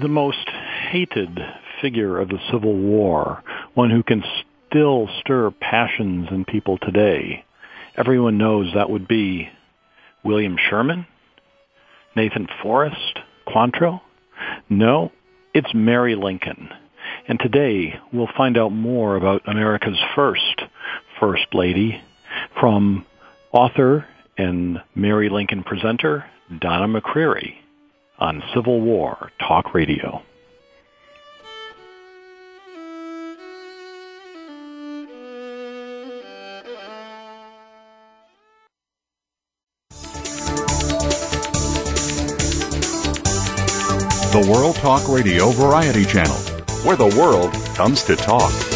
The most hated figure of the Civil War, one who can still stir passions in people today. Everyone knows that would be William Sherman, Nathan Forrest, Quantrill. No, it's Mary Lincoln. And today we'll find out more about America's first First Lady from author and Mary Lincoln presenter Donna McCreary on Civil War Talk Radio. The World Talk Radio Variety Channel, where the world comes to talk.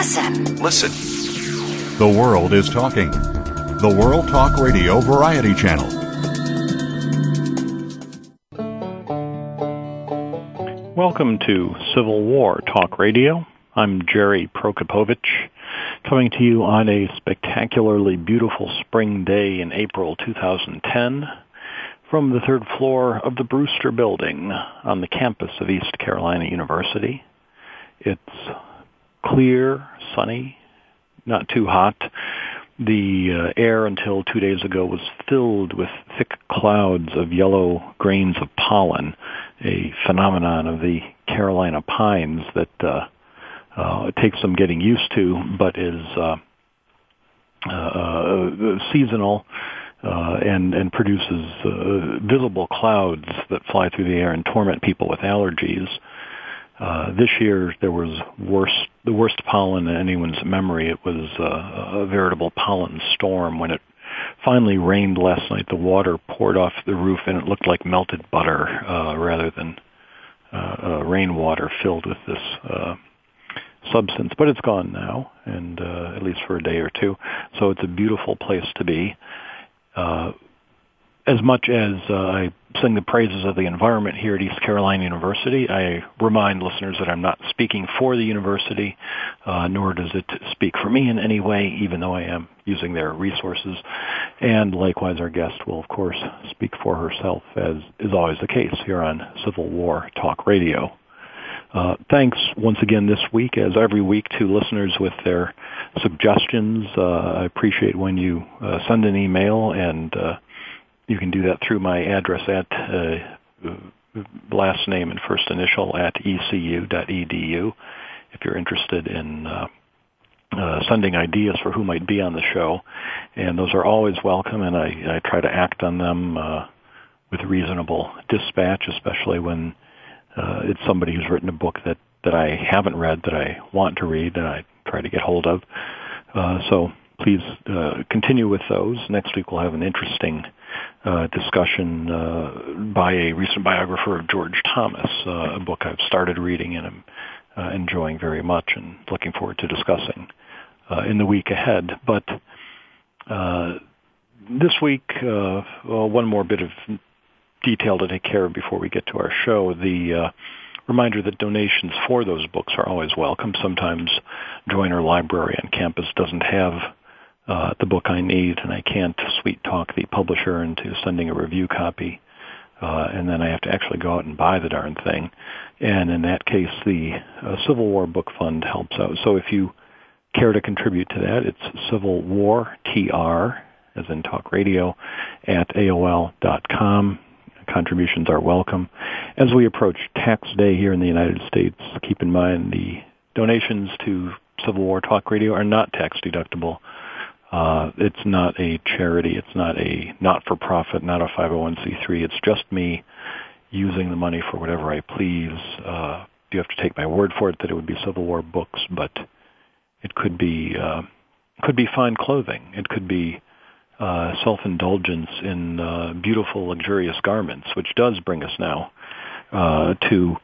Listen. Listen. The world is talking. The World Talk Radio Variety Channel. Welcome to Civil War Talk Radio. I'm Jerry Prokopowicz, coming to you on a spectacularly beautiful spring day in April 2010 from the third floor of the Brewster Building on the campus of East Carolina University. It's clear, sunny, not too hot. The uh, air until two days ago was filled with thick clouds of yellow grains of pollen, a phenomenon of the Carolina pines that uh, uh, takes some getting used to, but is uh, uh, uh, seasonal uh, and and produces uh, visible clouds that fly through the air and torment people with allergies. Uh, this year there was worst, the worst pollen in anyone's memory. It was uh, a veritable pollen storm when it finally rained last night. The water poured off the roof and it looked like melted butter uh, rather than uh, uh, rainwater filled with this uh, substance. But it's gone now, and uh, at least for a day or two. So it's a beautiful place to be. Uh, as much as uh, I sing the praises of the environment here at East Carolina University, I remind listeners that I'm not speaking for the university, uh, nor does it speak for me in any way, even though I am using their resources. And likewise, our guest will, of course, speak for herself, as is always the case here on Civil War Talk Radio. Uh, thanks once again this week, as every week, to listeners with their suggestions. Uh, I appreciate when you uh, send an email and uh, you can do that through my address at uh, last name and first initial at ecu.edu if you're interested in uh, uh, sending ideas for who might be on the show. And those are always welcome, and I, I try to act on them uh, with reasonable dispatch, especially when uh, it's somebody who's written a book that, that I haven't read that I want to read and I try to get hold of. Uh, so please uh, continue with those. Next week we'll have an interesting uh, discussion uh, by a recent biographer of George Thomas, uh, a book I've started reading and am uh, enjoying very much and looking forward to discussing uh, in the week ahead. But uh, this week, uh, well, one more bit of detail to take care of before we get to our show. The uh, reminder that donations for those books are always welcome. Sometimes Joyner Library on campus doesn't have uh, the book I need, and I can't sweet talk the publisher into sending a review copy, uh, and then I have to actually go out and buy the darn thing. And in that case, the uh, Civil War Book Fund helps out. So if you care to contribute to that, it's Civil War TR, as in talk radio, at AOL.com. Contributions are welcome. As we approach tax day here in the United States, keep in mind the donations to Civil War Talk Radio are not tax deductible. Uh, it's not a charity. It's not a not-for-profit, not a 501c3. It's just me using the money for whatever I please. Uh, you have to take my word for it that it would be Civil War books, but it could be uh, could be fine clothing. It could be uh, self-indulgence in uh, beautiful, luxurious garments, which does bring us now uh, to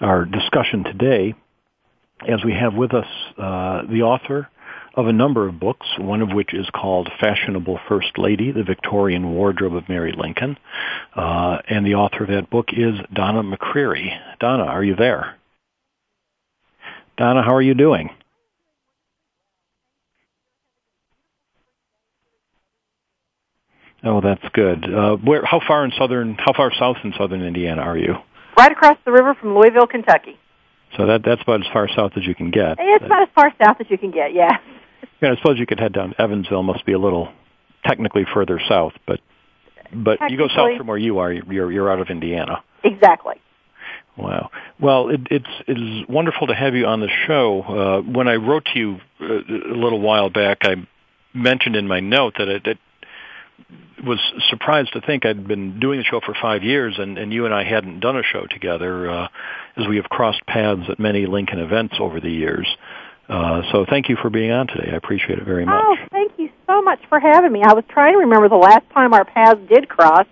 our discussion today, as we have with us uh, the author of a number of books, one of which is called Fashionable First Lady, The Victorian Wardrobe of Mary Lincoln. Uh, and the author of that book is Donna McCreary. Donna, are you there? Donna, how are you doing? Oh, that's good. Uh, where? How far in southern? How far south in southern Indiana are you? Right across the river from Louisville, Kentucky. So that that's about as far south as you can get. It's about as far south as you can get. Yeah. Yeah, I suppose you could head down Evansville. Must be a little technically further south, but but you go south from where you are. You're you're out of Indiana. Exactly. Wow. Well, it, it's it is wonderful to have you on the show. Uh, when I wrote to you uh, a little while back, I mentioned in my note that it, it was surprised to think I'd been doing the show for five years, and, and you and I hadn't done a show together, uh, as we have crossed paths at many Lincoln events over the years. Uh, so thank you for being on today. I appreciate it very much. Oh, thank you so much for having me. I was trying to remember the last time our paths did cross,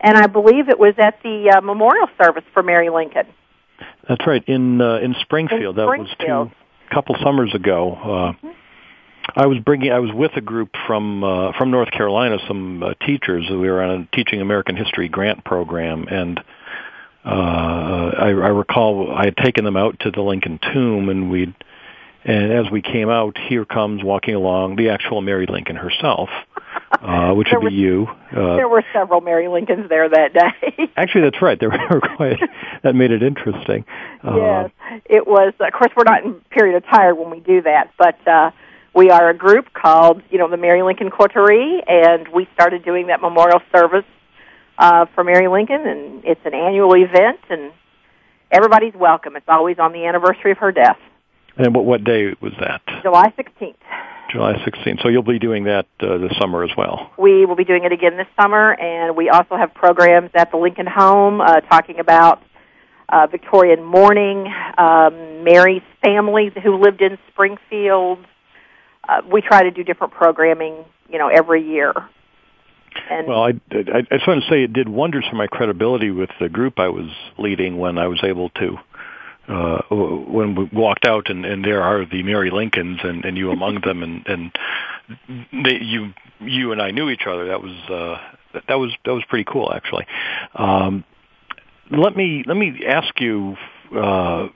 and I believe it was at the uh, memorial service for Mary Lincoln. That's right in uh, in Springfield. In that was two couple summers ago. Uh, mm-hmm. I was bringing. I was with a group from uh, from North Carolina, some uh, teachers. We were on a teaching American history grant program, and uh, I, I recall I had taken them out to the Lincoln Tomb, and we'd. And as we came out, here comes walking along the actual Mary Lincoln herself, uh, which would be you. Uh, there were several Mary Lincolns there that day. actually, that's right. There were quite. that made it interesting. Uh, yes, it was. Of course, we're not in period attire when we do that, but. uh we are a group called, you know, the Mary Lincoln Coterie, and we started doing that memorial service uh, for Mary Lincoln, and it's an annual event, and everybody's welcome. It's always on the anniversary of her death. And what what day was that? July 16th. July 16th. So you'll be doing that uh, this summer as well. We will be doing it again this summer, and we also have programs at the Lincoln Home uh, talking about uh, Victorian mourning, um, Mary's family who lived in Springfield, uh, we try to do different programming, you know, every year. And well, I, I, I just want to say it did wonders for my credibility with the group I was leading when I was able to uh, when we walked out and, and there are the Mary Lincolns and, and you among them and, and they, you you and I knew each other. That was uh, that, was that was pretty cool actually. Um, let me let me ask you uh,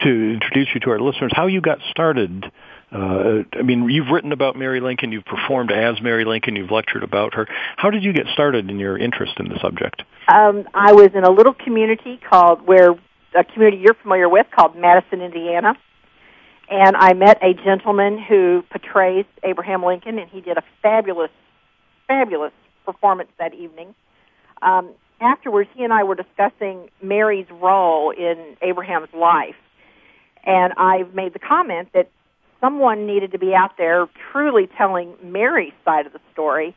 to introduce you to our listeners how you got started uh, I mean, you've written about Mary Lincoln, you've performed as Mary Lincoln, you've lectured about her. How did you get started in your interest in the subject? Um, I was in a little community called where a community you're familiar with called Madison, Indiana, and I met a gentleman who portrays Abraham Lincoln, and he did a fabulous, fabulous performance that evening. Um, afterwards, he and I were discussing Mary's role in Abraham's life, and I made the comment that someone needed to be out there truly telling Mary's side of the story.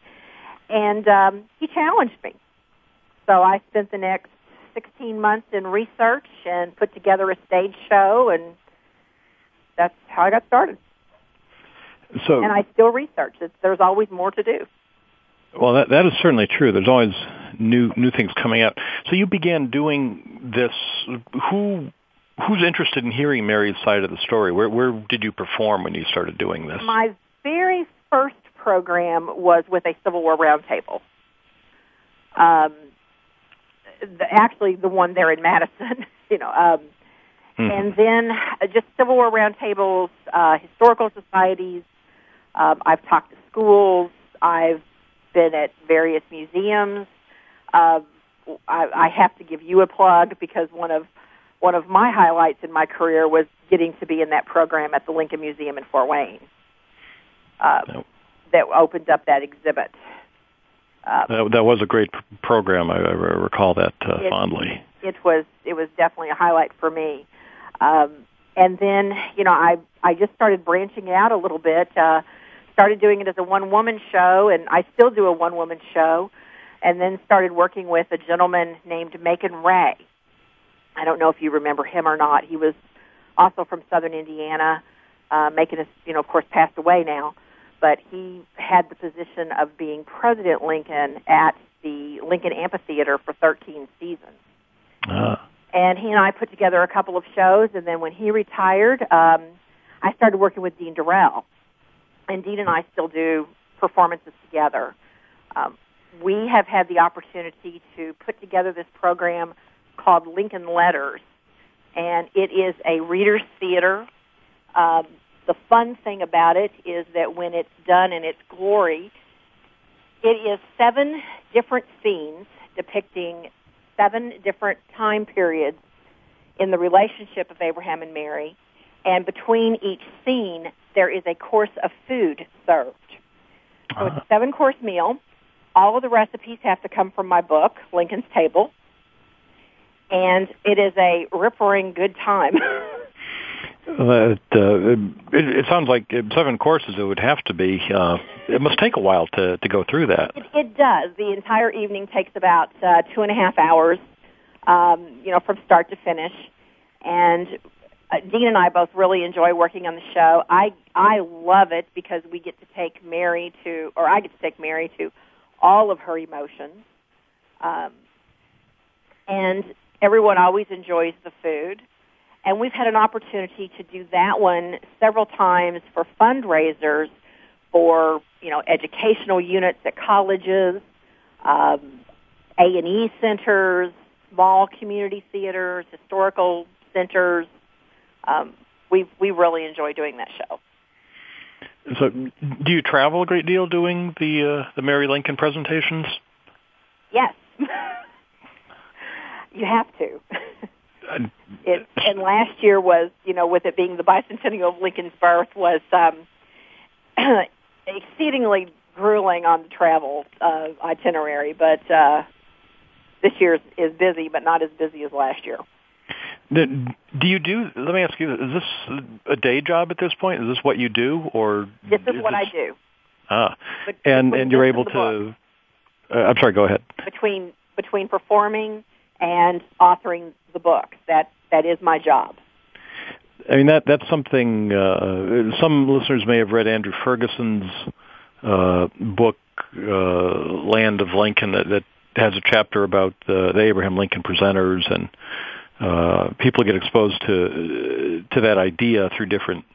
And um, he challenged me. So I spent the next 16 months in research and put together a stage show, and that's how I got started. So, and I still research. It's, there's always more to do. Well, that that is certainly true. There's always new new things coming out. So you began doing this. Who who's interested in hearing Mary's side of the story? Where where did you perform when you started doing this? My very first program was with a Civil War roundtable. Um, the, actually, the one there in Madison, you know, um, mm-hmm. and then uh, just Civil War roundtables, uh, historical societies. Um, I've talked to schools. I've been at various museums. Uh, I, I have to give you a plug because one of one of my highlights in my career was getting to be in that program at the Lincoln Museum in Fort Wayne. Uh, Nope. That opened up that exhibit. Uh, That, that was a great program. I, I recall that uh, It- fondly. it was it was definitely a highlight for me. Um, and then you know I I just started branching out a little bit. Uh, started doing it as a one woman show, and I still do a one woman show. And then started working with a gentleman named Macon Ray. I don't know if you remember him or not. He was also from Southern Indiana. Uh, Macon is you know of course passed away now, but he had the position of being President Lincoln at the Lincoln Amphitheater for 13 seasons Ah. and he and I put together a couple of shows. And then when he retired, um, I started working with Dean Durrell, and Dean and I still do performances together. Um, we have had the opportunity to put together this program called Lincoln Letters, and it is a reader's theater. Um, the fun thing about it is that when it's done in its glory, it is seven different scenes depicting seven different time periods in the relationship of Abraham and Mary, and between each scene, there is a course of food served. So it's a ah. seven course meal. All of the recipes have to come from my book, Lincoln's Table, and it is a rip roaring good time. That, uh, it, it sounds like seven courses. It would have to be. Uh, it must take a while to to go through that. It, it does. The entire evening takes about uh, two and a half hours, um, you know, from start to finish. And uh, Dean and I both really enjoy working on the show. I I love it because we get to take Mary to, or I get to take Mary to all of her emotions. Um, and everyone always enjoys the food. And we've had an opportunity to do that one several times for fundraisers for you know educational units at colleges, um, A and E centers, small community theaters, historical centers. Um, we we really enjoy doing that show. So, do you travel a great deal doing the uh, the Mary Lincoln presentations? Yes, you have to. It, and last year was, you know, with it being the bicentennial of Lincoln's birth, was um, exceedingly grueling on the travel uh, itinerary. But uh, this year is busy, but not as busy as last year. Do you do? Let me ask you: Is this a day job at this point? Is this what you do, or This is what I do. Ah, But and and you're able to. Uh, I'm sorry. Go ahead. between between performing and authoring the book. That that is my job. I mean that that's something. Uh, some listeners may have read Andrew Ferguson's uh, book, uh, Land of Lincoln, that, that has a chapter about uh, the Abraham Lincoln presenters, and uh, people get exposed to to that idea through different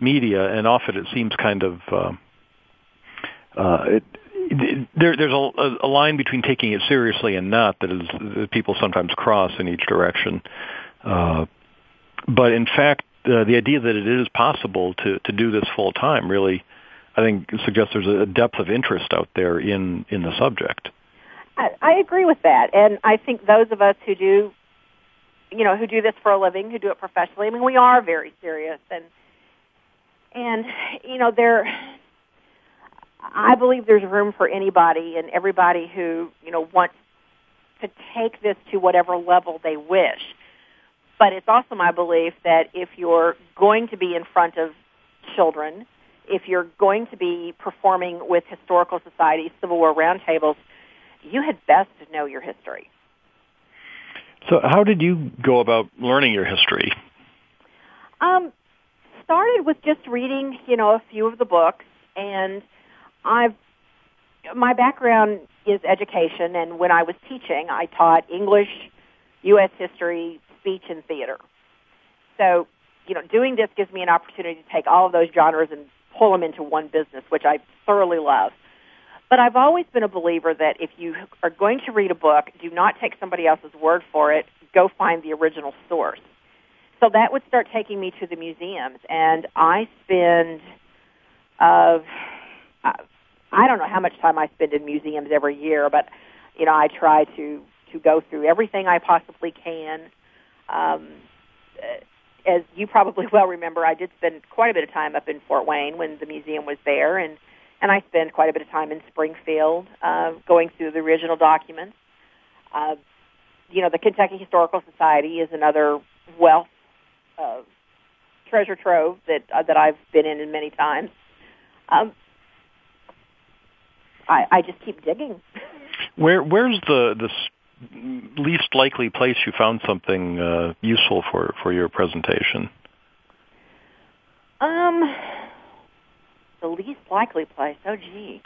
media, and often it seems kind of. Uh, uh, it- there, there's a, a line between taking it seriously and not that is that people sometimes cross in each direction. Uh, but in fact, uh, the idea that it is possible to, to do this full time really, I think, suggests there's a depth of interest out there in, in the subject. I, I agree with that, and I think those of us who do, you know, who do this for a living, who do it professionally, I mean, we are very serious, and and you know, there, I believe there's room for anybody and everybody who you know wants to take this to whatever level they wish. But it's also my belief that if you're going to be in front of children, if you're going to be performing with historical societies, Civil War roundtables, you had best know your history. So, how did you go about learning your history? Um, started with just reading, you know, a few of the books, and I've my background is education, and when I was teaching, I taught English, U.S. history, speech, and theater. So, you know, doing this gives me an opportunity to take all of those genres and pull them into one business, which I thoroughly love. But I've always been a believer that if you are going to read a book, do not take somebody else's word for it. Go find the original source. So that would start taking me to the museums, and I spend, uh, I don't know how much time I spend in museums every year, but you know I try to to go through everything I possibly can. Um, uh, as you probably well remember, I did spend quite a bit of time up in Fort Wayne when the museum was there, and and I spent quite a bit of time in Springfield uh, going through the original documents. Uh, you know, the Kentucky Historical Society is another wealth of treasure trove that uh, that I've been in many times. Um, I, I just keep digging. Where where's the the least likely place you found something uh, useful for for your presentation? Um, the least likely place. Oh, gee.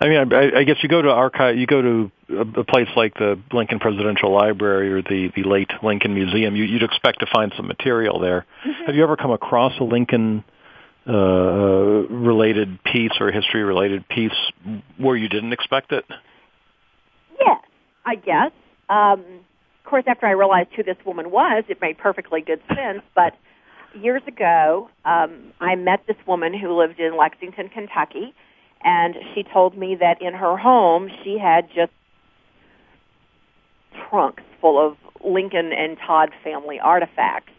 I mean, I, I guess you go to archive, you go to a, place like the Lincoln Presidential Library or the the late Lincoln Museum. You, you'd expect to find some material there. Mm-hmm. Have you ever come across a Lincoln uh, related piece or history related piece where you didn't expect it? Yes, I guess. Um, of course, after I realized who this woman was, it made perfectly good sense. But years ago, um, I met this woman who lived in Lexington, Kentucky and she told me that in her home she had just trunks full of Lincoln and Todd family artifacts.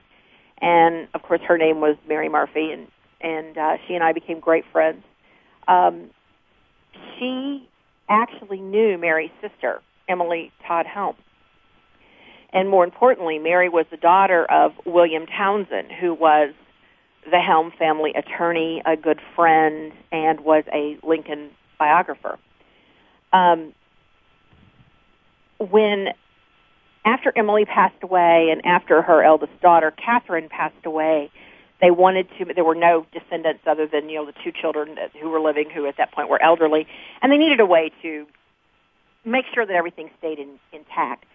And of course, her name was Mary Murphy, and and uh, she and I became great friends. Um, she actually knew Mary's sister, Emily Todd Helm. And more importantly, Mary was the daughter of William Townsend, who was the Helm family attorney, a good friend, and was a Lincoln biographer. Um, when after Emily passed away and after her eldest daughter Catherine passed away, they wanted to. There were no descendants other than you know the two children who were living, who at that point were elderly, and they needed a way to make sure that everything stayed in, intact.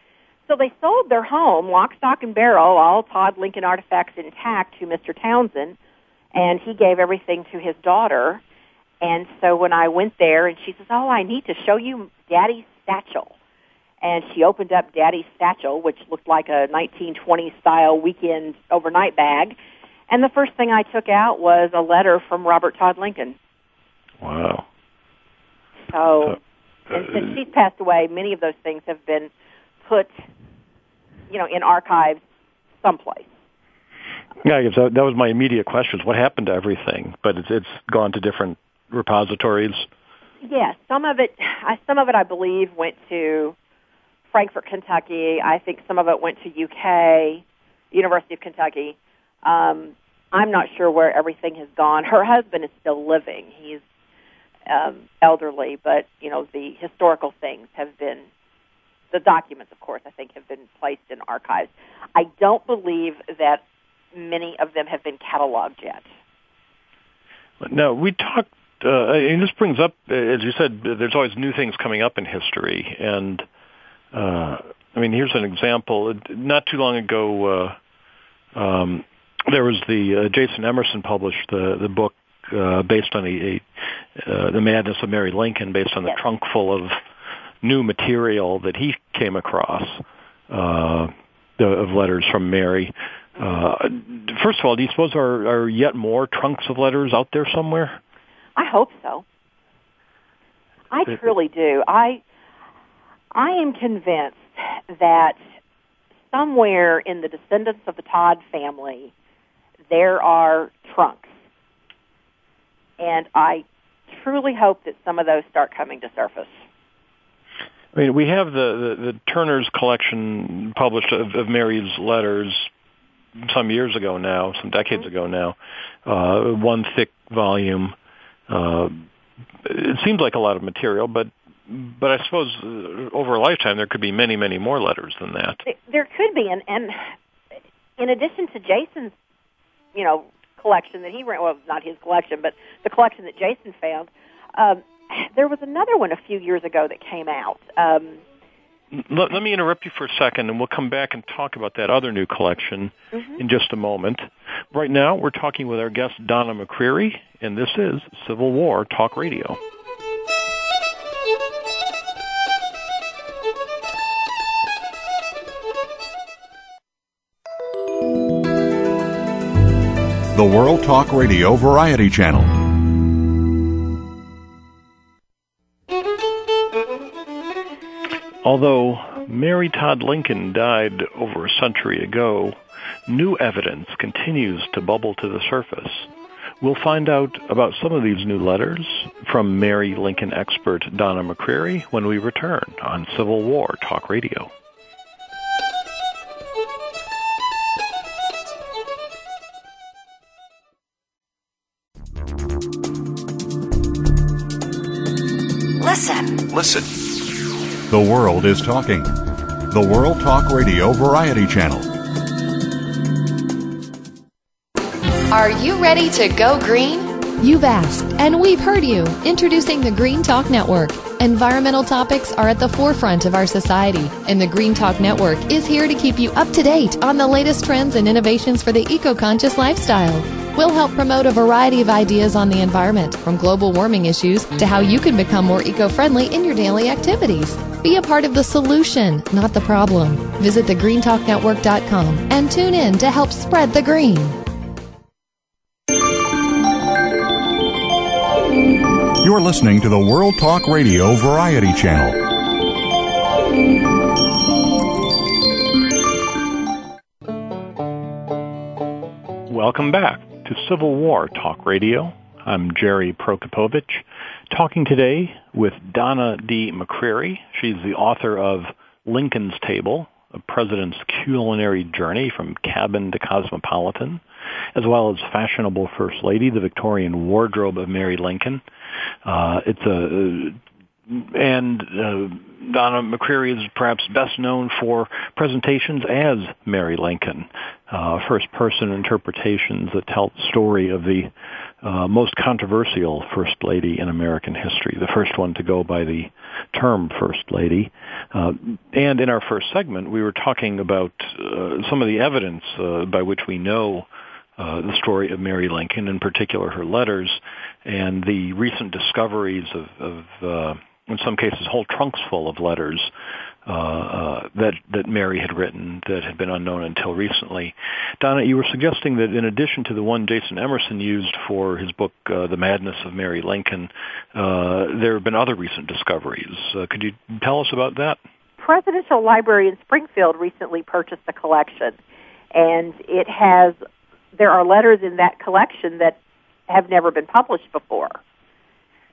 So they sold their home, lock, stock, and barrel, all Todd Lincoln artifacts intact, to Mr. Townsend, and he gave everything to his daughter. And so when I went there, and she says, "Oh, I need to show you Daddy's satchel," and she opened up Daddy's satchel, which looked like a 1920s style weekend overnight bag. And the first thing I took out was a letter from Robert Todd Lincoln. Wow. So, and uh, since she's passed away, many of those things have been put you know, in archives someplace. Yeah, that, that was my immediate question: what happened to everything? But it's it's gone to different repositories. Yeah, some of it, some of it, I believe, went to Frankfort, Kentucky. I think some of it went to UK, University of Kentucky. Um, I'm not sure where everything has gone. Her husband is still living. He's um, elderly, but you know the historical things have been the documents, of course, I think have been placed in archives. I don't believe that many of them have been cataloged yet. No, we talked, uh, and this brings up, as you said, there's always new things coming up in history. And, uh, I mean, here's an example. Not too long ago, uh, um, there was the, uh, Jason Emerson published the, the book uh, based on a, a uh, the madness of Mary Lincoln, based on the yes. trunk full of new material that he came across uh, of letters from Mary. Uh, first of all, do you suppose there are, are yet more trunks of letters out there somewhere? I hope so. I truly do. I I am convinced that somewhere in the descendants of the Todd family there are trunks. And I truly hope that some of those start coming to surface. I mean, we have the, the, the Turner's collection published of, of Mary's letters some years ago now, some decades ago now, uh, one thick volume. Uh, it seems like a lot of material, but but I suppose uh, over a lifetime there could be many, many more letters than that. There could be, and and in addition to Jason's, you know, collection that he ran, well, not his collection, but the collection that Jason found. Um, there was another one a few years ago that came out. Um, let, let, me interrupt you for a second, and we'll come back and talk about that other new collection mm-hmm. in just a moment. Right now, we're talking with our guest, Donna McCreary, and this is Civil War Talk Radio. The World Talk Radio Variety Channel. although Mary Todd Lincoln died over a century ago, new evidence continues to bubble to the surface. We'll find out about some of these new letters from Mary Lincoln expert Donna McCreary when we return on Civil War Talk Radio. Listen. Listen. The world is talking. The World Talk Radio Variety Channel. Are you ready to go green? You've asked, and we've heard you. Introducing the Green Talk Network. Environmental topics are at the forefront of our society, and the Green Talk Network is here to keep you up to date on the latest trends and innovations for the eco conscious lifestyle. We'll help promote a variety of ideas on the environment, from global warming issues to how you can become more eco friendly in your daily activities. Be a part of the solution, not the problem. Visit thegreentalknetwork.com and tune in to help spread the green. You're listening to the World Talk Radio Variety Channel. Welcome back to Civil War Talk Radio. I'm Jerry Prokopowicz, talking today with Donna D. McCreary. She's the author of Lincoln's Table, a president's culinary journey from cabin to cosmopolitan, as well as Fashionable First Lady, the Victorian Wardrobe of Mary Lincoln. Uh, it's a and uh, Donna McCreary is perhaps best known for presentations as Mary Lincoln, uh, first-person interpretations that tell the story of the uh, most controversial First Lady in American history, the first one to go by the term First Lady. Uh, and in our first segment, we were talking about uh, some of the evidence uh, by which we know uh, the story of Mary Lincoln, in particular her letters, and the recent discoveries of, of uh, in some cases, whole trunks full of letters uh, uh, that that Mary had written that had been unknown until recently. Donna, you were suggesting that in addition to the one Jason Emerson used for his book uh, *The Madness of Mary Lincoln*, uh, there have been other recent discoveries. Uh, could you tell us about that? Presidential Library in Springfield recently purchased a collection, and it has there are letters in that collection that have never been published before.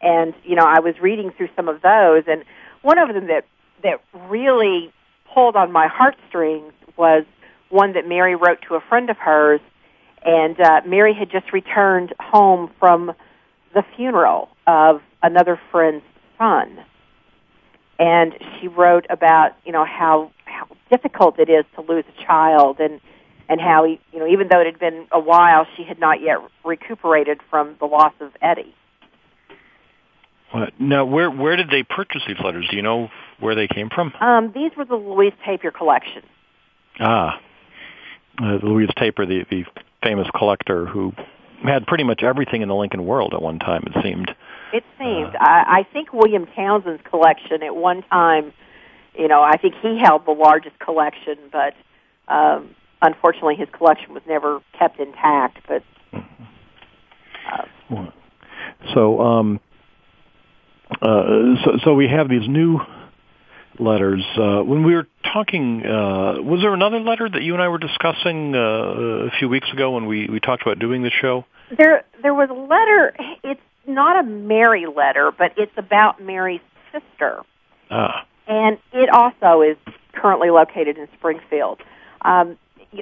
And you know, I was reading through some of those, and one of them that that really pulled on my heartstrings was one that Mary wrote to a friend of hers, and uh, Mary had just returned home from the funeral of another friend's son, and she wrote about you know how how difficult it is to lose a child and and how you know even though it had been a while she had not yet recuperated from the loss of Eddie. Uh, now, where where did they purchase these letters? Do you know where they came from? Um, these were the Louise Taper collection. Ah, uh, Louise Taper, the the famous collector who had pretty much everything in the Lincoln world at one time. It seemed. It seemed. Uh, I, I think William Townsend's collection at one time, you know, I think he held the largest collection, but um, unfortunately, his collection was never kept intact. But uh, so. Um, so, so we have these new letters. Uh, when we were talking, uh, was there another letter that you and I were discussing uh, a few weeks ago when we, we talked about doing the show? There, there was a letter. It's not a Mary letter, but it's about Mary's sister. Ah. And it also is currently located in Springfield. Um,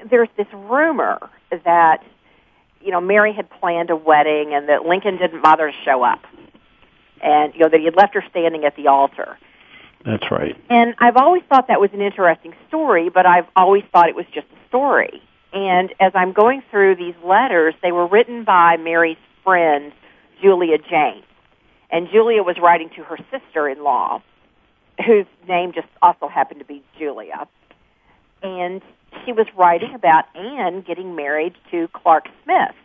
there's this rumor that, you know, Mary had planned a wedding and that Lincoln didn't bother to show up and you know that he had left her standing at the altar. That's right. And I've always thought that was an interesting story, but I've always thought it was just a story. And as I'm going through these letters, they were written by Mary's friend, Julia Jayne. And Julia was writing to her sister-in-law, whose name just also happened to be Julia. And she was writing about Anne getting married to Clark Smith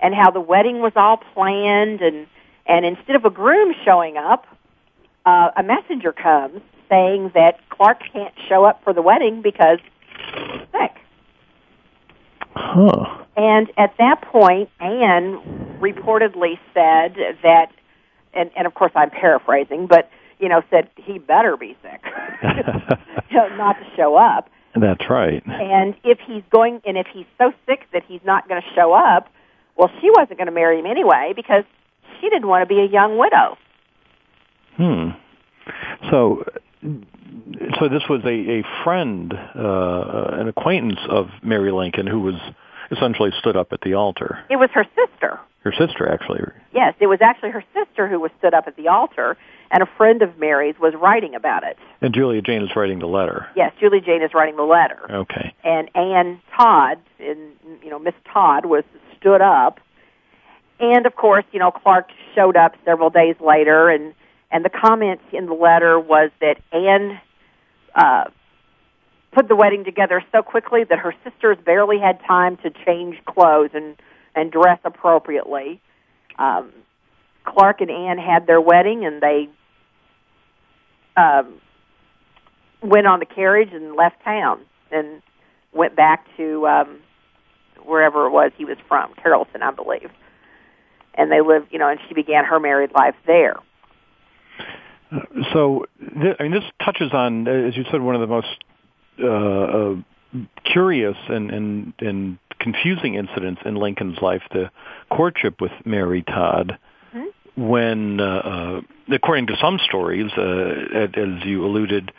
and how the wedding was all planned and and instead of a groom showing up, uh, a messenger comes saying that Clark can't show up for the wedding because he's sick. Huh. And at that point, Anne reportedly said that, and, and of course I'm paraphrasing, but you know, said he better be sick, you know, not to show up. That's right. And if he's going, and if he's so sick that he's not going to show up, well, she wasn't going to marry him anyway because she didn't want to be a young widow. Hmm. So, so this was a, a friend, uh, an acquaintance of Mary Lincoln who was essentially stood up at the altar. It was her sister. Her sister, actually. Yes, it was actually her sister who was stood up at the altar, and a friend of Mary's was writing about it. And Julia Jayne is writing the letter. Yes, Julie Jayne is writing the letter. Okay. And Anne Todd, and you know, Miss Todd was stood up, and of course, you know, Clark showed up several days later, and and the comment in the letter was that Anne uh, put the wedding together so quickly that her sisters barely had time to change clothes and and dress appropriately. Um, Clark and Anne had their wedding, and they um, went on the carriage and left town and went back to um, wherever it was he was from, Carrollton, I believe. And they lived, you know, and she began her married life there. So, th- I mean, this touches on, as you said, one of the most uh, uh, curious and, and and confusing incidents in Lincoln's life, the courtship with Mary Todd. Mm-hmm. When, uh, uh, according to some stories, uh, as you alluded,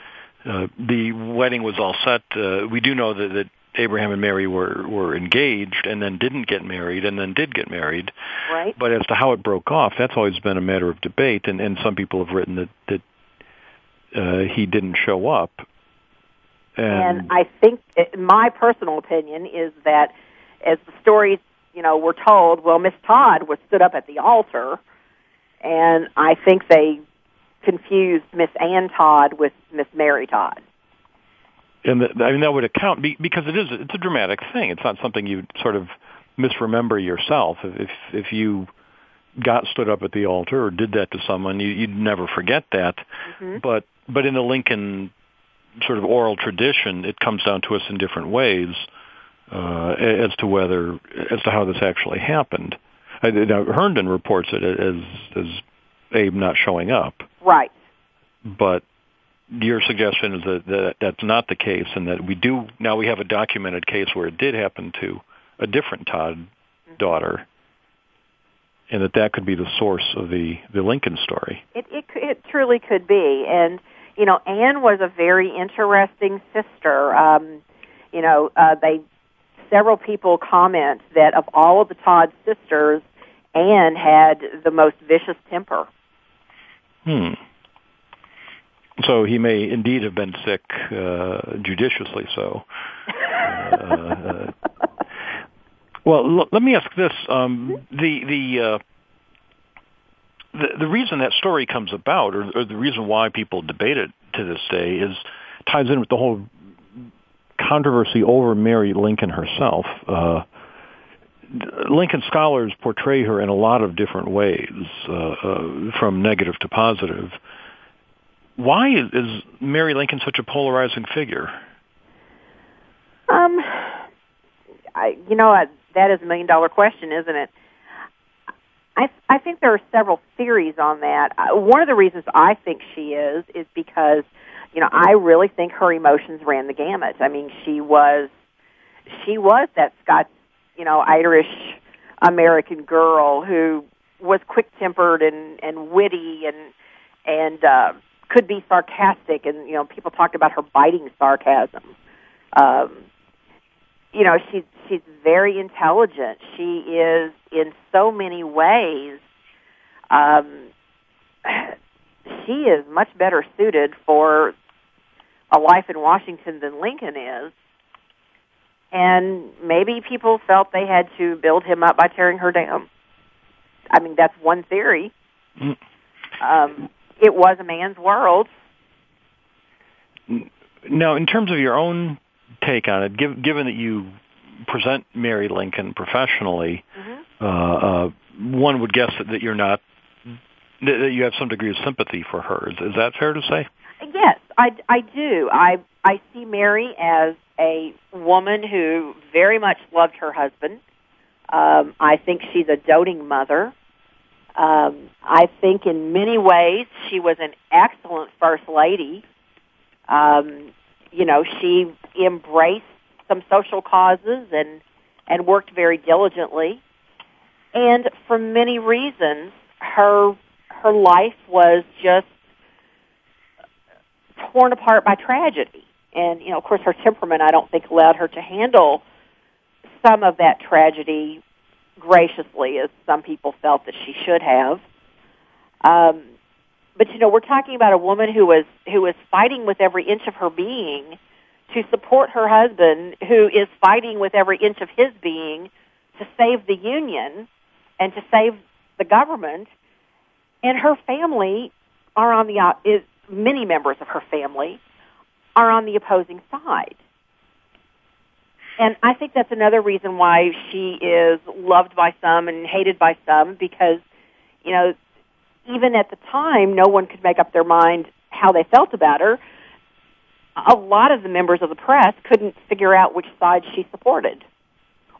uh, the wedding was all set. Uh, we do know that, that Abraham and Mary were were engaged and then didn't get married and then did get married. Right. But as to how it broke off, that's always been a matter of debate, and, and some people have written that that uh, he didn't show up. And, And I think it, my personal opinion is that as the stories, you know, were told, well, Miss Todd was stood up at the altar, and I think they confused Miss Ann Todd with Miss Mary Todd. And the, I mean that would account be, because it is it's a dramatic thing. It's not something you sort of misremember yourself. If if you got stood up at the altar or did that to someone, you, you'd never forget that. Mhm. But but in the Lincoln sort of oral tradition, it comes down to us in different ways uh, as to whether as to how this actually happened. I, now, Herndon reports it as as Abe not showing up, Right. but your suggestion is that, that that's not the case, and that we do now we have a documented case where it did happen to a different Todd daughter, and that that could be the source of the the Lincoln story. It, it it truly could be, and you know, Anne was a very interesting sister. Um, you know, uh, they several people comment that of all of the Todd sisters, Anne had the most vicious temper. Hmm. So he may indeed have been sick, uh, judiciously so. Uh, uh, well, l- let me ask this: um, the the, uh, the the reason that story comes about, or, or the reason why people debate it to this day, is ties in with the whole controversy over Mary Lincoln herself. Uh, Lincoln scholars portray her in a lot of different ways, uh, uh, from negative to positive. Why is, Mary Lincoln such a polarizing figure? Um, I, you know, uh, that is a million dollar question, isn't it? I I think there are several theories on that. Uh, one of the reasons I think she is is because, you know, I really think her emotions ran the gamut. I mean, she was she was that Scotch, you know, Irish American girl who was quick tempered and and witty and and uh, could be sarcastic, and you know, people talked about her biting sarcasm. Um, you know, she's she's very intelligent. She is in so many ways. Um, she is much better suited for a life in Washington than Lincoln is. And maybe people felt they had to build him up by tearing her down. I mean, that's one theory. Mm. Um, it was a man's world. Now, in terms of your own take on it, giv given that you present Mary Lincoln professionally, uh, uh, one would guess that, that you're not that that you have some degree of sympathy for her. Is, is that fair to say? Yes, I, I do. I I see Mary as a woman who very much loved her husband. Um, I think she's a doting mother. Um, I think in many ways she was an excellent first lady. Um, you know, she embraced some social causes and and worked very diligently. And for many reasons, her her life was just torn apart by tragedy. And you know, of course, her temperament I don't think allowed her to handle some of that tragedy graciously as some people felt that she should have. Um, but you know, we're talking about a woman who was who was fighting with every inch of her being to support her husband, who is fighting with every inch of his being to save the union and to save the government. And her family are on the is many members of her family are on the opposing side. And I think that's another reason why she is loved by some and hated by some because, you know, even at the time, no one could make up their mind how they felt about her. A lot of the members of the press couldn't figure out which side she supported.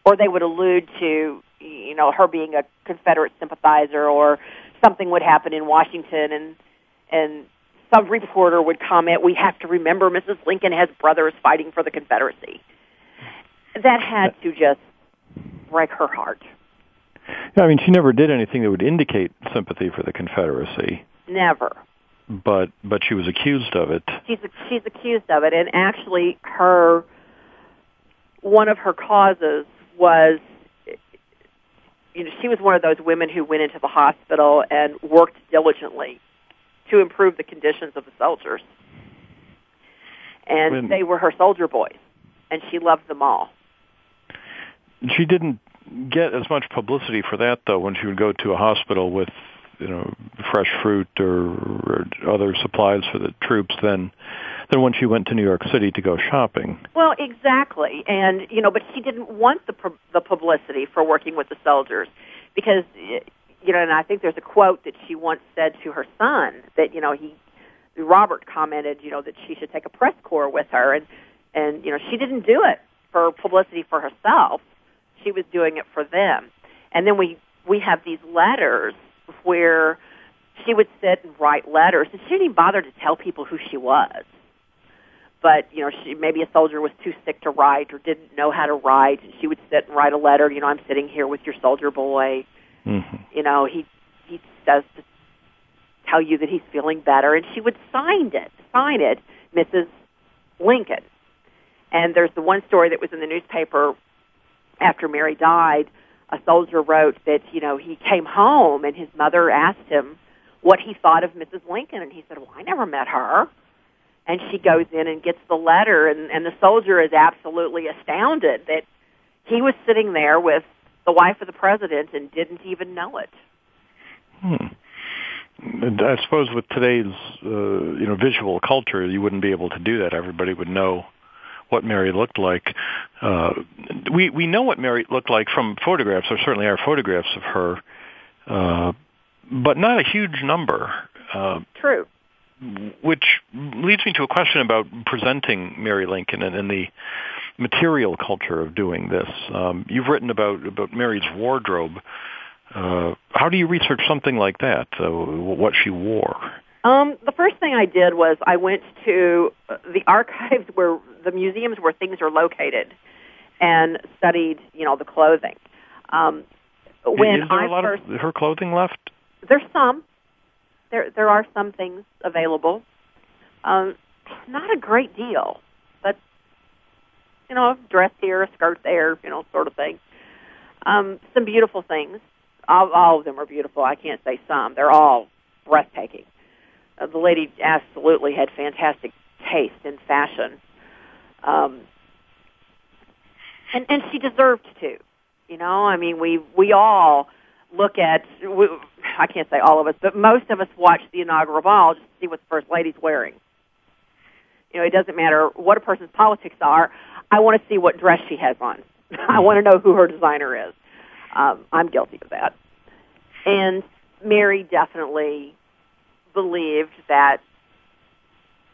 Or they would allude to, you know, her being a Confederate sympathizer or something would happen in Washington and, and some reporter would comment, we have to remember Mrs. Lincoln has brothers fighting for the Confederacy that had to just break her heart. Yeah, I mean, she never did anything that would indicate sympathy for the Confederacy. Never. But but she was accused of it. She's she's accused of it, and actually, her one of her causes was, you know, she was one of those women who went into the hospital and worked diligently to improve the conditions of the soldiers, and when, they were her soldier boys, and she loved them all. She didn't get as much publicity for that though when she would go to a hospital with you know fresh fruit or, or other supplies for the troops than than when she went to New York City to go shopping. Well, exactly, and you know, but she didn't want the the publicity for working with the soldiers because you know, and I think there's a quote that she once said to her son that you know he Robert commented, you know, that she should take a press corps with her, and and you know she didn't do it for publicity for herself she was doing it for them. And then we we have these letters where she would sit and write letters, and she didn't even bother to tell people who she was. But you know, she maybe a soldier was too sick to write or didn't know how to write, and she would sit and write a letter. You know, I'm sitting here with your soldier boy. Mm-hmm. You know, he he says to tell you that he's feeling better, and she would sign it, sign it, Mrs. Lincoln. And there's the one story that was in the newspaper after Mary died, a soldier wrote that, you know, he came home and his mother asked him what he thought of Mrs. Lincoln, and he said, well, I never met her. And she goes in and gets the letter, and, and the soldier is absolutely astounded that he was sitting there with the wife of the president and didn't even know it. Hmm. And I suppose with today's, uh, you know, visual culture, you wouldn't be able to do that. Everybody would know what Mary looked like. Uh, we we know what Mary looked like from photographs. There certainly are photographs of her, uh, but not a huge number. Uh, True. Which leads me to a question about presenting Mary Lincoln and, and the material culture of doing this. Um, you've written about about Mary's wardrobe. Uh, how do you research something like that? Uh, what she wore? Um, the first thing I did was I went to the archives where the museums where things are located and studied, you know, the clothing. Um, when Is there I a lot first, of her clothing left? There's some. There there are some things available. Um, not a great deal, but you know, a dress here, a skirt there, you know, sort of thing. Um, some beautiful things. All, all of them are beautiful. I can't say some. They're all breathtaking uh, the lady absolutely had fantastic taste in fashion, um, and and she deserved to. You know, I mean, we we all look at. We, I can't say all of us, but most of us watch the inaugural ball just to see what the first lady's wearing. You know, it doesn't matter what a person's politics are. I want to see what dress she has on. I want to know who her designer is. Um, I'm guilty of that. And Mary definitely believed that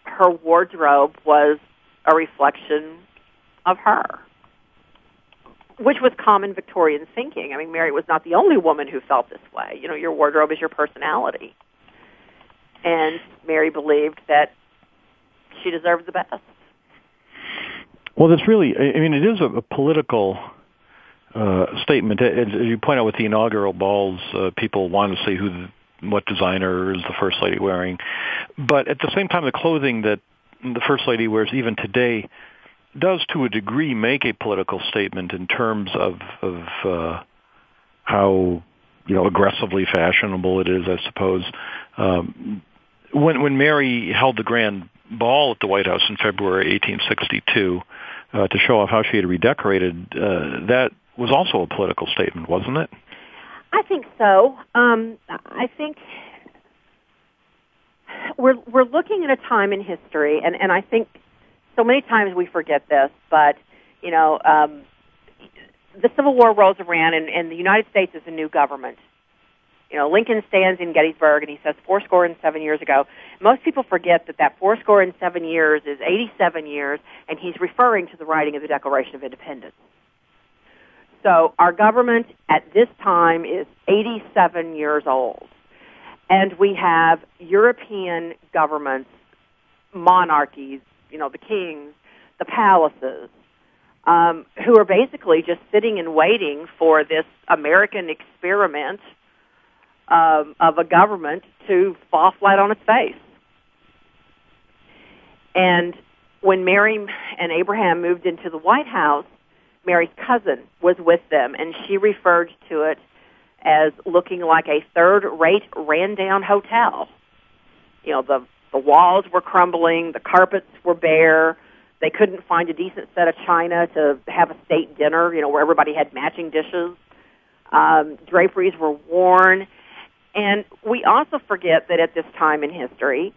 her wardrobe was a reflection of her. which was common Victorian thinking. I mean, Mary was not the only woman who felt this way. You know, your wardrobe is your personality. And Mary believed that she deserved the best. Well, that's really, I mean, it is a, political uh, statement. As you point out with the inaugural balls, uh, people want to see who, what designer is the first lady wearing. But at the same time, the clothing that the first lady wears even today does to a degree make a political statement in terms of, of uh, how you know aggressively fashionable it is, I suppose. Um, when when Mary held the grand ball at the White House in February 1862 uh, to show off how she had redecorated, uh, that was also a political statement, wasn't it? I think so. Um, I think we're we're looking at a time in history, and and I think so many times we forget this, but you know, um, the Civil War rolls around, and, and the United States is a new government. You know, Lincoln stands in Gettysburg and he says four score and seven years ago. Most people forget that that four score and seven years is 87 years, and he's referring to the writing of the Declaration of Independence. So our government at this time is 87 years old. And we have European governments, monarchies, you know, the kings, the palaces, um, who are basically just sitting and waiting for this American experiment um, of a government to fall flat on its face. And when Mary and Abraham moved into the White House, Mary's cousin was with them, and she referred to it as looking like a third-rate ran-down hotel. You know, the the walls were crumbling, the carpets were bare. They couldn't find a decent set of china to have a state dinner, you know, where everybody had matching dishes. Um, draperies were worn. And we also forget that at this time in history,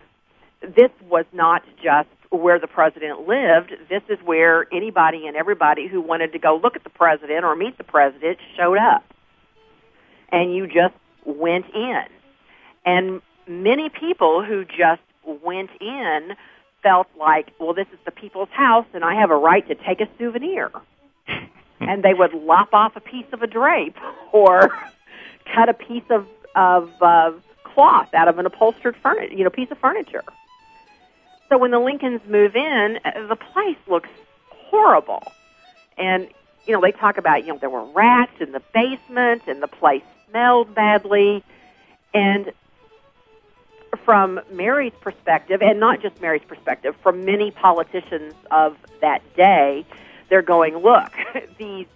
this was not just where the president lived. This is where anybody and everybody who wanted to go look at the president or meet the president showed up. And you just went in. And many people who just went in felt like, well, this is the people's house and I have a right to take a souvenir. and they would lop off a piece of a drape or cut a piece of, of uh, cloth out of an upholstered furniture, you know, piece of furniture. So when the Lincolns move in, the place looks horrible. And, you know, they talk about, you know, there were rats in the basement and the place smelled badly. And from Mary's perspective, and not just Mary's perspective, from many politicians of that day, they're going, look, these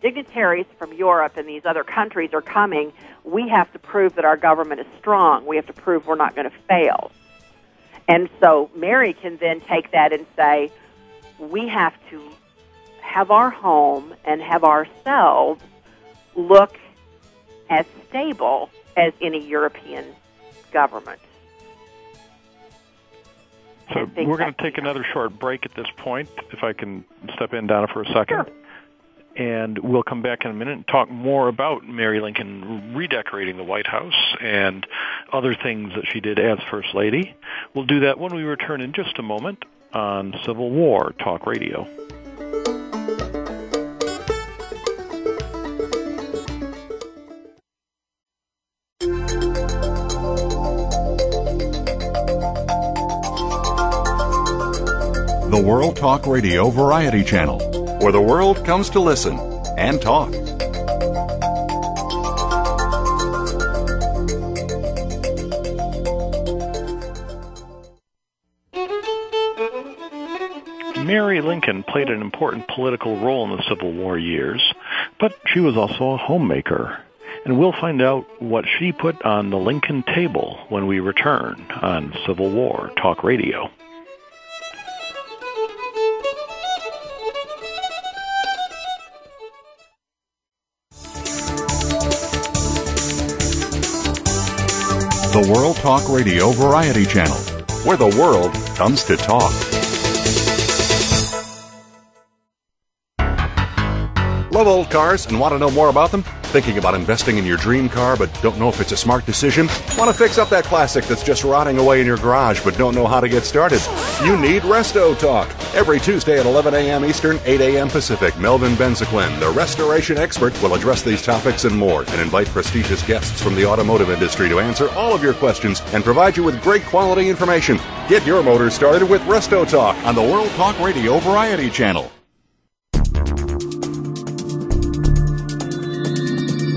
dignitaries from Europe and these other countries are coming. We have to prove that our government is strong. We have to prove we're not going to fail. And so Mary can then take that and say, we have to have our home and have ourselves look as stable as any European government. So we're going to take another short break at this point, if I can step in, Donna, for a second. Sure. And we'll come back in a minute and talk more about Mary Lincoln redecorating the White House and other things that she did as First Lady. We'll do that when we return in just a moment on Civil War Talk Radio. the World Talk Radio Variety Channel, where the world comes to listen and talk. Mary Lincoln played an important political role in the Civil War years, but she was also a homemaker. And we'll find out what she put on the Lincoln table when we return on Civil War Talk Radio. The World Talk Radio Variety Channel, where the world comes to talk. Love old cars and want to know more about them? Thinking about investing in your dream car but don't know if it's a smart decision? Want to fix up that classic that's just rotting away in your garage but don't know how to get started? You need Resto Talk. Every Tuesday at 11 a.m. Eastern, 8 a.m. Pacific, Melvin Benzaquen, the restoration expert, will address these topics and more and invite prestigious guests from the automotive industry to answer all of your questions and provide you with great quality information. Get your motor started with Resto Talk on the World Talk Radio Variety Channel.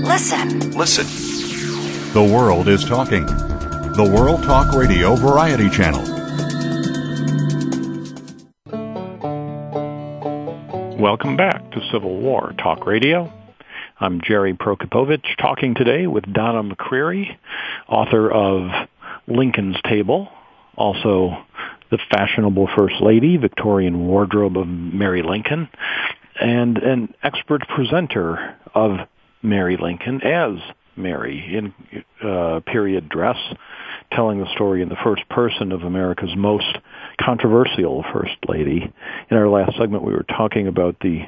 Listen. Listen. The world is talking. The World Talk Radio Variety Channel. Welcome back to Civil War Talk Radio. I'm Jerry Prokopowicz talking today with Donna McCreary, author of Lincoln's Table, also the fashionable First Lady, Victorian Wardrobe of Mary Lincoln, and an expert presenter of Mary Lincoln as Mary in uh, period dress, telling the story in the first person of America's most controversial First Lady. In our last segment, we were talking about the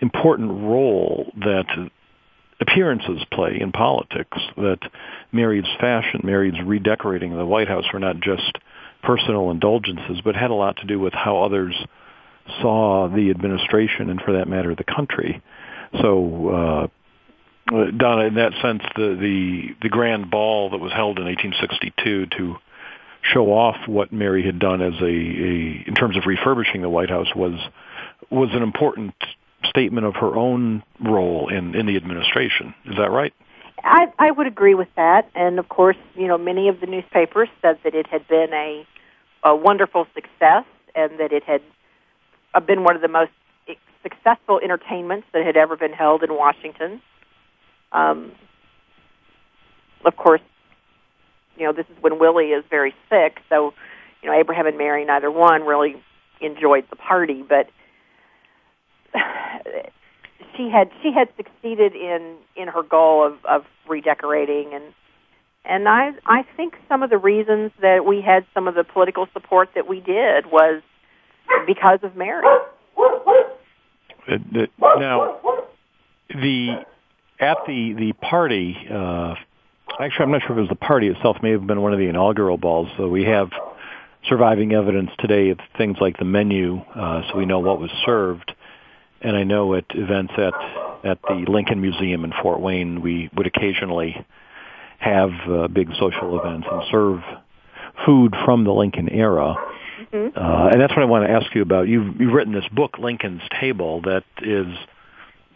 important role that appearances play in politics, that Mary's fashion, Mary's redecorating the White House were not just personal indulgences, but had a lot to do with how others saw the administration and, for that matter, the country. So, uh, uh, Donna, in that sense, the, the the grand ball that was held in 1862 to show off what Mary had done as a, a in terms of refurbishing the White House was was an important statement of her own role in in the administration. Is that right? I, I would agree with that, and of course, you know, many of the newspapers said that it had been a, a wonderful success, and that it had uh, been one of the most successful entertainments that had ever been held in Washington. Um, of course, you know, this is when Willie is very sick, so you know, Abraham and Mary, neither one really enjoyed the party, but she had she had succeeded in in her goal of of redecorating and and I I think some of the reasons that we had some of the political support that we did was because of Mary. Now, the at the the party, uh, actually, I'm not sure if it was the party itself. May have been one of the inaugural balls. So we have surviving evidence today of things like the menu, uh, so we know what was served. And I know at events at at the Lincoln Museum in Fort Wayne, we would occasionally have uh, big social events and serve food from the Lincoln era. Mm-hmm. Uh, and that's what I want to ask you about. You've, you've written this book, Lincoln's Table, that is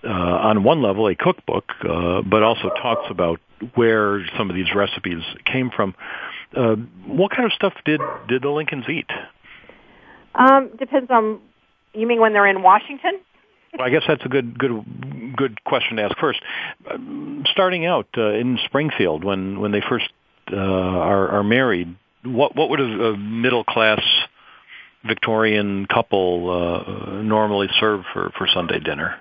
uh, on one level a cookbook, uh, but also talks about where some of these recipes came from. Uh, what kind of stuff did did the Lincolns eat? Um, depends on. You mean when they're in Washington? well, I guess that's a good good good question to ask first. Um, starting out uh, in Springfield, when when they first uh, are, are married, what what would a, a middle class Victorian couple uh, normally serve for for Sunday dinner?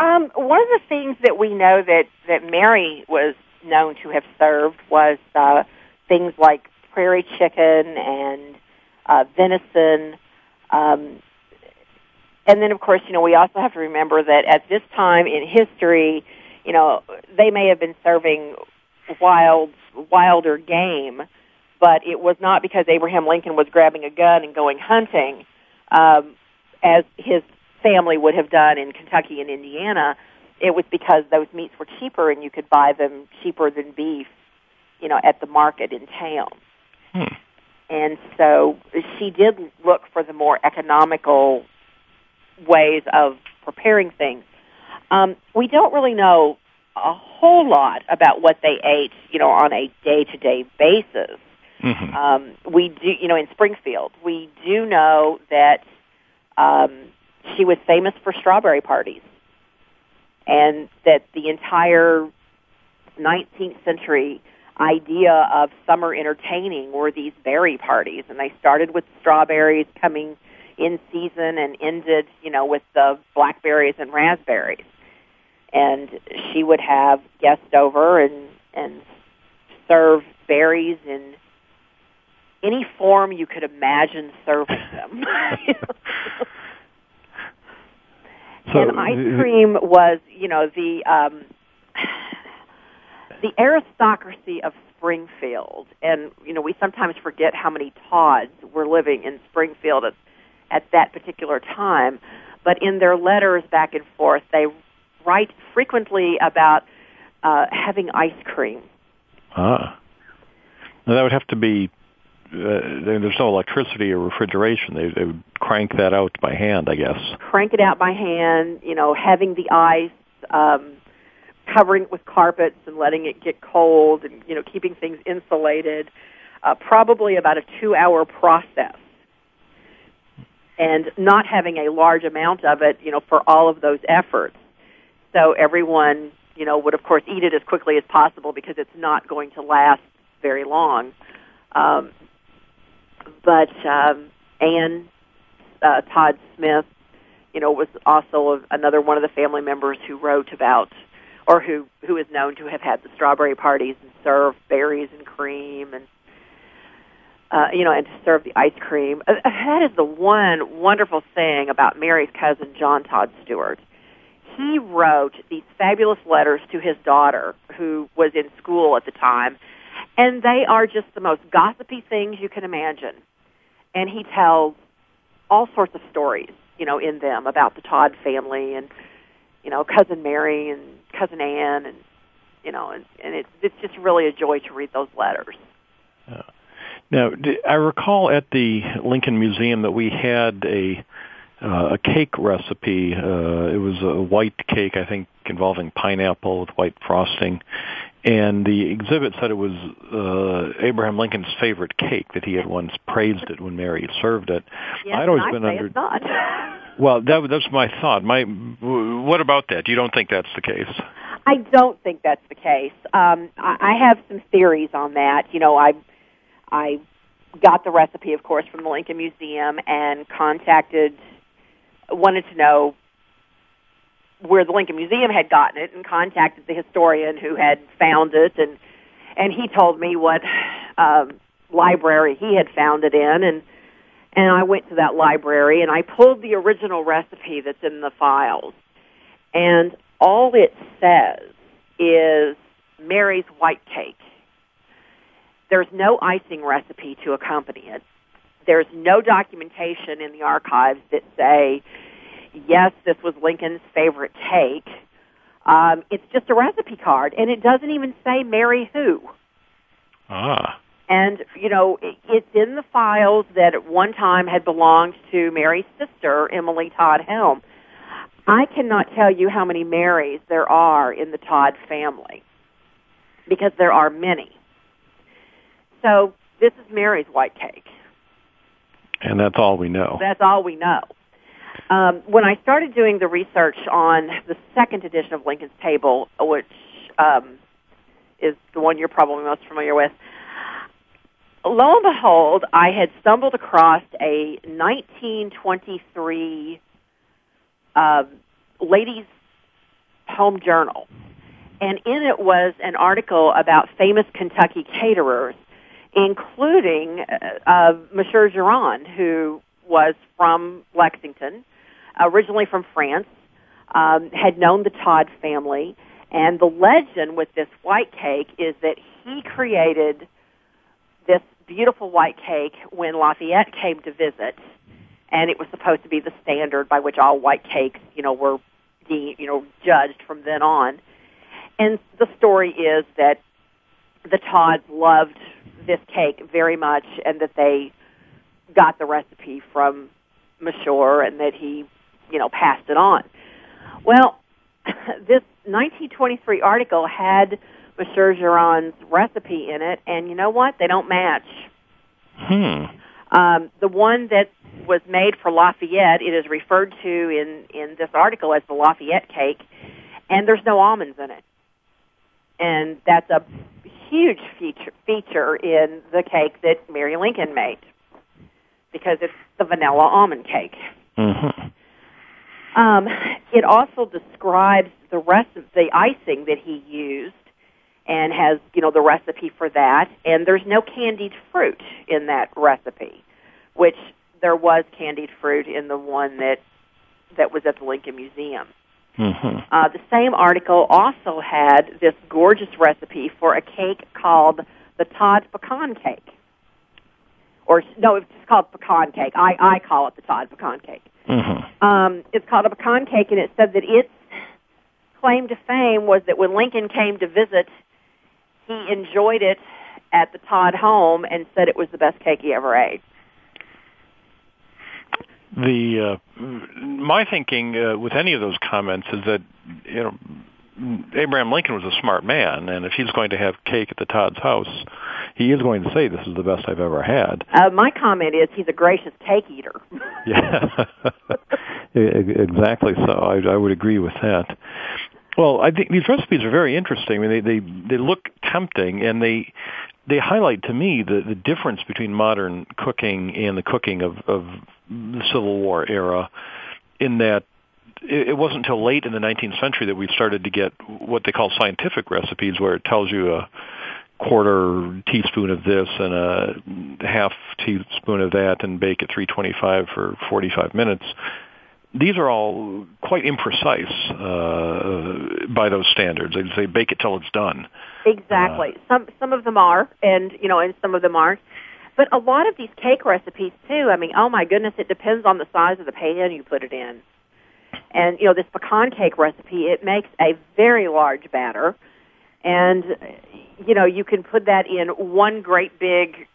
Um, one of the things that we know that that Mary was known to have served was uh, things like prairie chicken and uh, venison. Um, and then, of course, you know, we also have to remember that at this time in history, you know, they may have been serving wild, wilder game, but it was not because Abraham Lincoln was grabbing a gun and going hunting, um, as his family would have done in Kentucky and Indiana, it was because those meats were cheaper and you could buy them cheaper than beef, you know, at the market in town. Hmm. And so she did look for the more economical ways of preparing things. Um, we don't really know a whole lot about what they ate, you know, on a day-to-day basis. Mm-hmm. Um, we do, you know, in Springfield, we do know that um, she was famous for strawberry parties, and that the entire 19th century idea of summer entertaining were these berry parties, and they started with strawberries coming in season and ended, you know, with the blackberries and raspberries. And she would have guests over and and serve berries in any form you could imagine serving them. So and ice cream was, you know, the um, the aristocracy of Springfield, and you know we sometimes forget how many Todds were living in Springfield at, at that particular time. But in their letters back and forth, they write frequently about uh, having ice cream. Ah, now that would have to be. Uh, there's no electricity or refrigeration. They, they would crank that out by hand, I guess. Crank it out by hand. You know, having the ice. Um, covering it with carpets and letting it get cold and you know keeping things insulated uh, probably about a two hour process and not having a large amount of it you know for all of those efforts so everyone you know would of course eat it as quickly as possible because it's not going to last very long um, but um, Anne uh, Todd Smith you know was also another one of the family members who wrote about or who who is known to have had the strawberry parties and serve berries and cream and uh, you know, and to serve the ice cream. Uh, that is the one wonderful thing about Mary's cousin John Todd Stuart. He wrote these fabulous letters to his daughter, who was in school at the time, and they are just the most gossipy things you can imagine. And he tells all sorts of stories, you know, in them about the Todd family and you know, cousin Mary and cousin Anne, and you know, and, and it's it's just really a joy to read those letters. Yeah. Now, I recall at the Lincoln Museum that we had a uh, a cake recipe. Uh, it was a white cake, I think, involving pineapple with white frosting. And the exhibit said it was uh, Abraham Lincoln's favorite cake that he had once praised it when Mary served it. Yes, I'd always been under. Well, that, that's my thought. My, what about that? You don't think that's the case? I don't think that's the case. Um, I, I have some theories on that. You know, I I got the recipe, of course, from the Lincoln Museum and contacted, wanted to know where the Lincoln Museum had gotten it, and contacted the historian who had found it, and and he told me what um, library he had found it in, and and I went to that library and I pulled the original recipe that's in the files. And all it says is Mary's white cake. There's no icing recipe to accompany it. There's no documentation in the archives that say, yes, this was Lincoln's favorite cake. Um, it's just a recipe card, and it doesn't even say Mary who. Ah. And, you know, it's in the files that at one time had belonged to Mary's sister, Emily Todd Helm. I cannot tell you how many Marys there are in the Todd family because there are many. So this is Mary's white cake. And that's all we know. That's all we know. Um, when I started doing the research on the second edition of Lincoln's Table, which um, is the one you're probably most familiar with, lo and behold, I had stumbled across a 1923 uh, ladies' home journal, and in it was an article about famous Kentucky caterers, including uh, uh, Monsieur Giron, who was from Lexington, originally from France, um, had known the Todd family, and the legend with this white cake is that he created this beautiful white cake when Lafayette came to visit, and it was supposed to be the standard by which all white cakes, you know, were, de- you know, judged from then on. And the story is that the Todds loved this cake very much, and that they got the recipe from Monsieur, and that he, you know, passed it on. Well, this 1923 article had Monsieur Giron's recipe in it, and you know what? They don't match. Hmm. Um, the one that was made for Lafayette, it is referred to in in this article as the Lafayette cake, and there's no almonds in it, and that's a huge feature feature in the cake that Mary Lincoln made because it's the vanilla almond cake. Mm-hmm. Um, it also describes the rest of the icing that he used and has, you know, the recipe for that. And there's no candied fruit in that recipe, which there was candied fruit in the one that that was at the Lincoln Museum. Mm-hmm. Uh, the same article also had this gorgeous recipe for a cake called the Todd pecan cake. Or no, it's called pecan cake. I I call it the Todd pecan cake. Mm-hmm. Um, it's called a pecan cake, and it said that its claim to fame was that when Lincoln came to visit, he enjoyed it at the Todd home and said it was the best cake he ever ate. The uh, my thinking uh, with any of those comments is that you know Abraham Lincoln was a smart man, and if he's going to have cake at the Todd's house, he is going to say this is the best I've ever had. Uh, my comment is he's a gracious cake eater. yeah, exactly. So I, I would agree with that. Well, I think these recipes are very interesting. I mean, they they they look tempting, and they they highlight to me the the difference between modern cooking and the cooking of of the Civil War era, in that it, it wasn't until late in the 19th century that we started to get what they call scientific recipes, where it tells you a quarter teaspoon of this and a half teaspoon of that, and bake at 325 for 45 minutes these are all quite imprecise uh, by those standards. They say bake it till it's done. Exactly. Uh, some some of them are, and you know, and some of them aren't. But a lot of these cake recipes too. I mean, oh my goodness, it depends on the size of the pan you put it in. And you know, this pecan cake recipe, it makes a very large batter, and you know, you can put that in one great big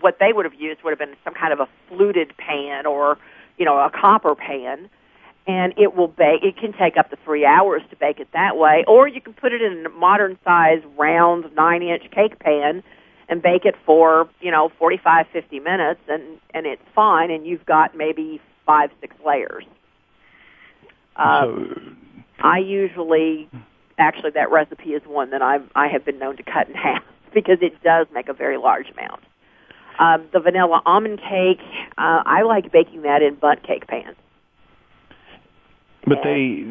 what they would have used would have been some kind of a fluted pan or you know, a copper pan, and it will bake. It can take up to three hours to bake it that way, or you can put it in a modern size round nine inch cake pan and bake it for you know forty five fifty minutes, and and it's fine, and you've got maybe five six layers. Um, so, I usually, actually, that recipe is one that I I have been known to cut in half because it does make a very large amount. Um, the vanilla almond cake, uh, I like baking that in Bundt cake pans. But they,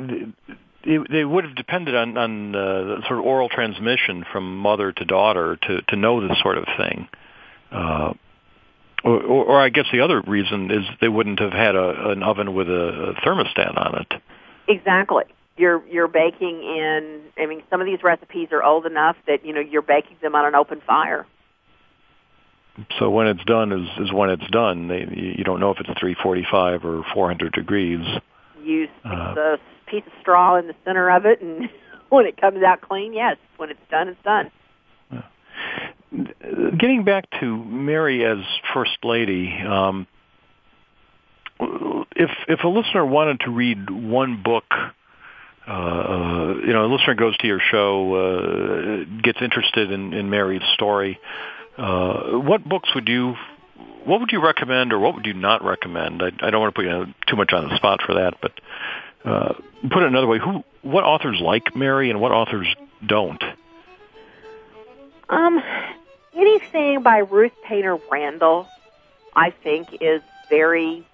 they they would have depended on on uh, sort of oral transmission from mother to daughter to to know this sort of thing. Uh, or, or, I guess the other reason is they wouldn't have had a, an oven with a thermostat on it. Exactly. You're you're baking in. I mean, some of these recipes are old enough that you know you're baking them on an open fire so when it's done is is when it's done. They, you don't know if it's 345 or 400 degrees. You stick uh, the piece of straw in the center of it, and when it comes out clean, yes. When it's done, it's done. Getting back to Mary as First Lady, um, if if a listener wanted to read one book uh, uh, you know, a listener goes to your show, uh, gets interested in, in Mary's story. Uh, what books would you what would you recommend or what would you not recommend? I, I don't want to put you too much on the spot for that, but uh, put it another way: who, what authors like Mary and what authors don't? Um, anything by Ruth Painter Randall, I think, is very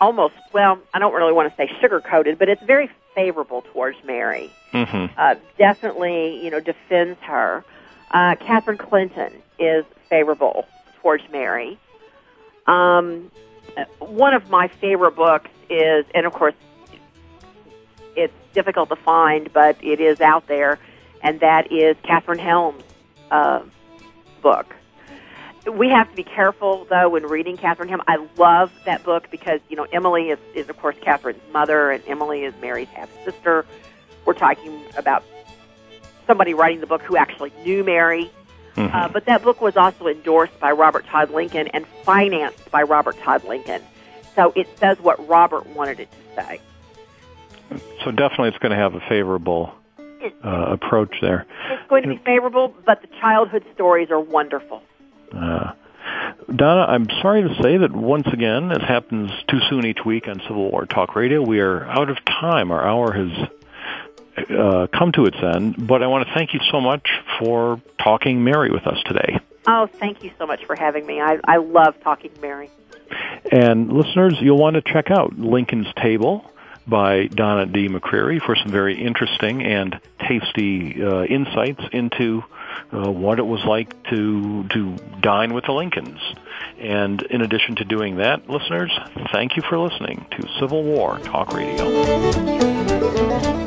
almost well. I don't really want to say sugar coated, but it's very favorable towards Mary. Mm-hmm. Uh, definitely, you know, defends her. Uh, Catherine Clinton is favorable towards Mary. Um, one of my favorite books is, and of course, it's difficult to find, but it is out there, and that is Katherine Helm's uh, book. We have to be careful, though, when reading Katherine Helm. I love that book because, you know, Emily is, is of course, Katherine's mother, and Emily is Mary's half sister. We're talking about somebody writing the book who actually knew Mary. Mm-hmm. Uh, but that book was also endorsed by Robert Todd Lincoln and financed by Robert Todd Lincoln. So it says what Robert wanted it to say. So definitely it's going to have a favorable uh, approach there. It's going to be favorable, but the childhood stories are wonderful. Uh, Donna, I'm sorry to say that once again, as happens too soon each week on Civil War Talk Radio, we are out of time. Our hour has uh, come to its end, but I want to thank you so much for talking Mary with us today. Oh, thank you so much for having me. I, I love talking Mary. And listeners, you'll want to check out Lincoln's Table by Donna D. McCreary for some very interesting and tasty uh, insights into uh, what it was like to to dine with the Lincolns. And in addition to doing that, listeners, thank you for listening to Civil War Talk Radio.